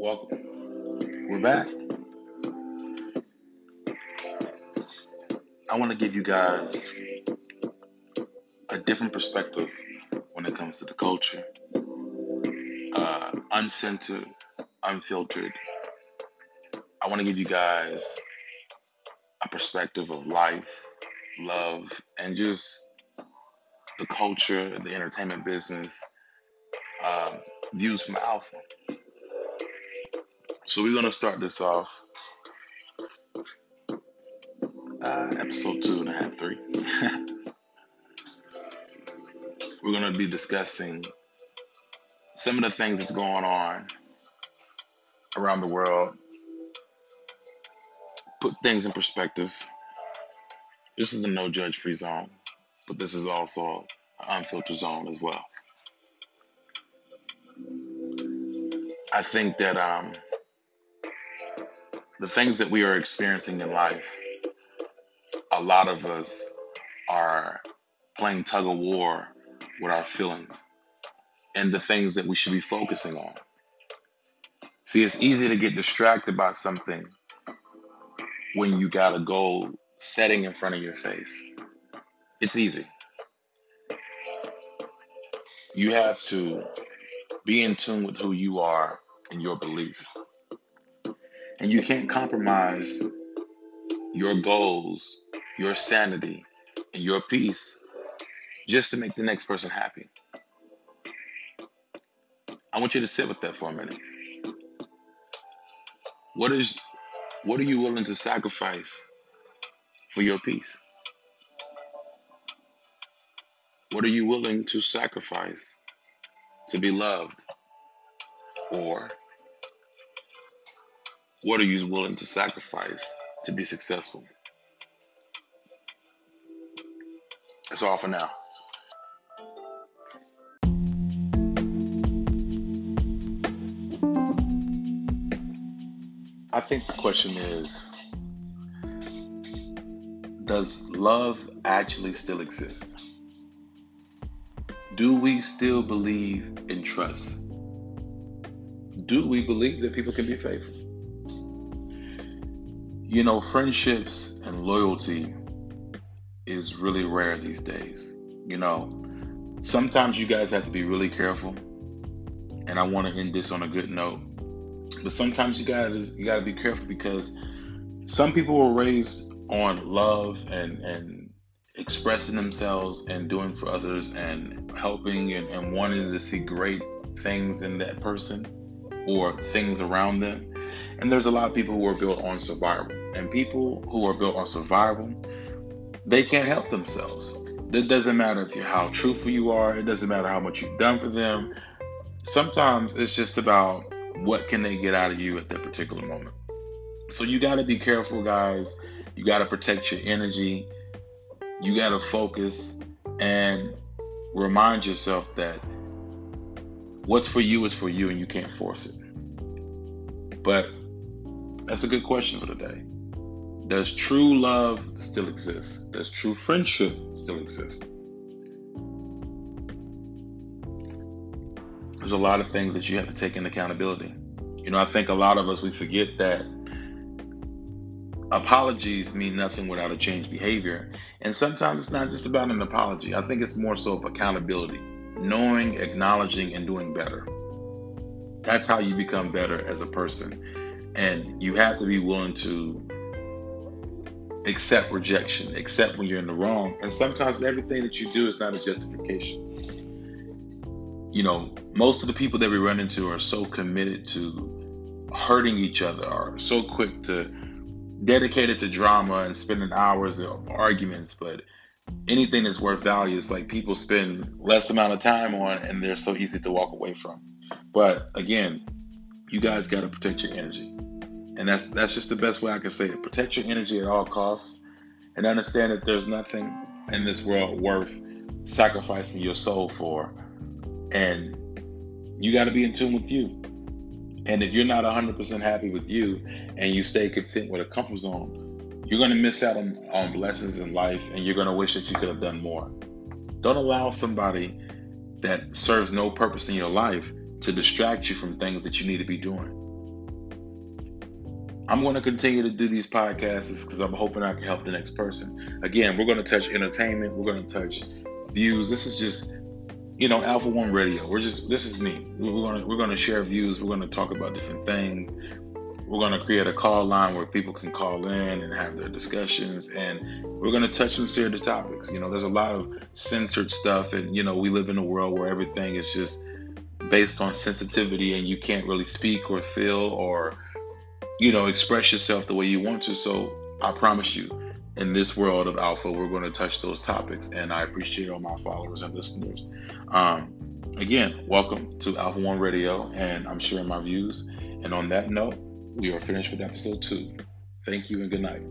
Welcome. We're back. I want to give you guys a different perspective when it comes to the culture. Uh, uncensored, unfiltered. I want to give you guys a perspective of life, love, and just the culture, the entertainment business, uh, views from Alpha. So we're gonna start this off. Uh, episode two and a half, three. we're gonna be discussing some of the things that's going on around the world. Put things in perspective. This is a no judge free zone, but this is also an unfiltered zone as well. I think that um, the things that we are experiencing in life, a lot of us are playing tug of war with our feelings and the things that we should be focusing on. See, it's easy to get distracted by something when you got a goal setting in front of your face. It's easy. You have to be in tune with who you are and your beliefs. And you can't compromise your goals, your sanity, and your peace just to make the next person happy. I want you to sit with that for a minute. What is what are you willing to sacrifice for your peace? What are you willing to sacrifice to be loved? Or what are you willing to sacrifice to be successful? That's all for now. I think the question is Does love actually still exist? Do we still believe in trust? Do we believe that people can be faithful? You know, friendships and loyalty is really rare these days. You know, sometimes you guys have to be really careful. And I want to end this on a good note. But sometimes you gotta you gotta be careful because some people were raised on love and and expressing themselves and doing for others and helping and, and wanting to see great things in that person or things around them. And there's a lot of people who are built on survival. And people who are built on survival, they can't help themselves. It doesn't matter if you're how truthful you are, it doesn't matter how much you've done for them. Sometimes it's just about what can they get out of you at that particular moment. So you got to be careful, guys. You got to protect your energy. You got to focus and remind yourself that what's for you is for you and you can't force it. But that's a good question for today. Does true love still exist? Does true friendship still exist? There's a lot of things that you have to take in accountability. You know, I think a lot of us we forget that apologies mean nothing without a changed behavior. And sometimes it's not just about an apology. I think it's more so of accountability, knowing, acknowledging, and doing better. That's how you become better as a person. And you have to be willing to accept rejection, accept when you're in the wrong. And sometimes everything that you do is not a justification. You know, most of the people that we run into are so committed to hurting each other, are so quick to dedicated to drama and spending hours of arguments, but anything that's worth value is like people spend less amount of time on and they're so easy to walk away from. But again, you guys got to protect your energy and that's that's just the best way I can say it. Protect your energy at all costs, and understand that there's nothing in this world worth sacrificing your soul for. And you got to be in tune with you. And if you're not 100% happy with you, and you stay content with a comfort zone, you're going to miss out on, on blessings in life, and you're going to wish that you could have done more. Don't allow somebody that serves no purpose in your life to distract you from things that you need to be doing I'm going to continue to do these podcasts because I'm hoping I can help the next person. Again, we're going to touch entertainment. We're going to touch views. This is just, you know, Alpha One Radio. We're just, this is me. We're going to, we're going to share views. We're going to talk about different things. We're going to create a call line where people can call in and have their discussions. And we're going to touch some serious topics. You know, there's a lot of censored stuff. And, you know, we live in a world where everything is just based on sensitivity and you can't really speak or feel or, you know, express yourself the way you want to. So I promise you, in this world of alpha, we're going to touch those topics. And I appreciate all my followers and listeners. Um, again, welcome to Alpha One Radio, and I'm sharing my views. And on that note, we are finished with episode two. Thank you and good night.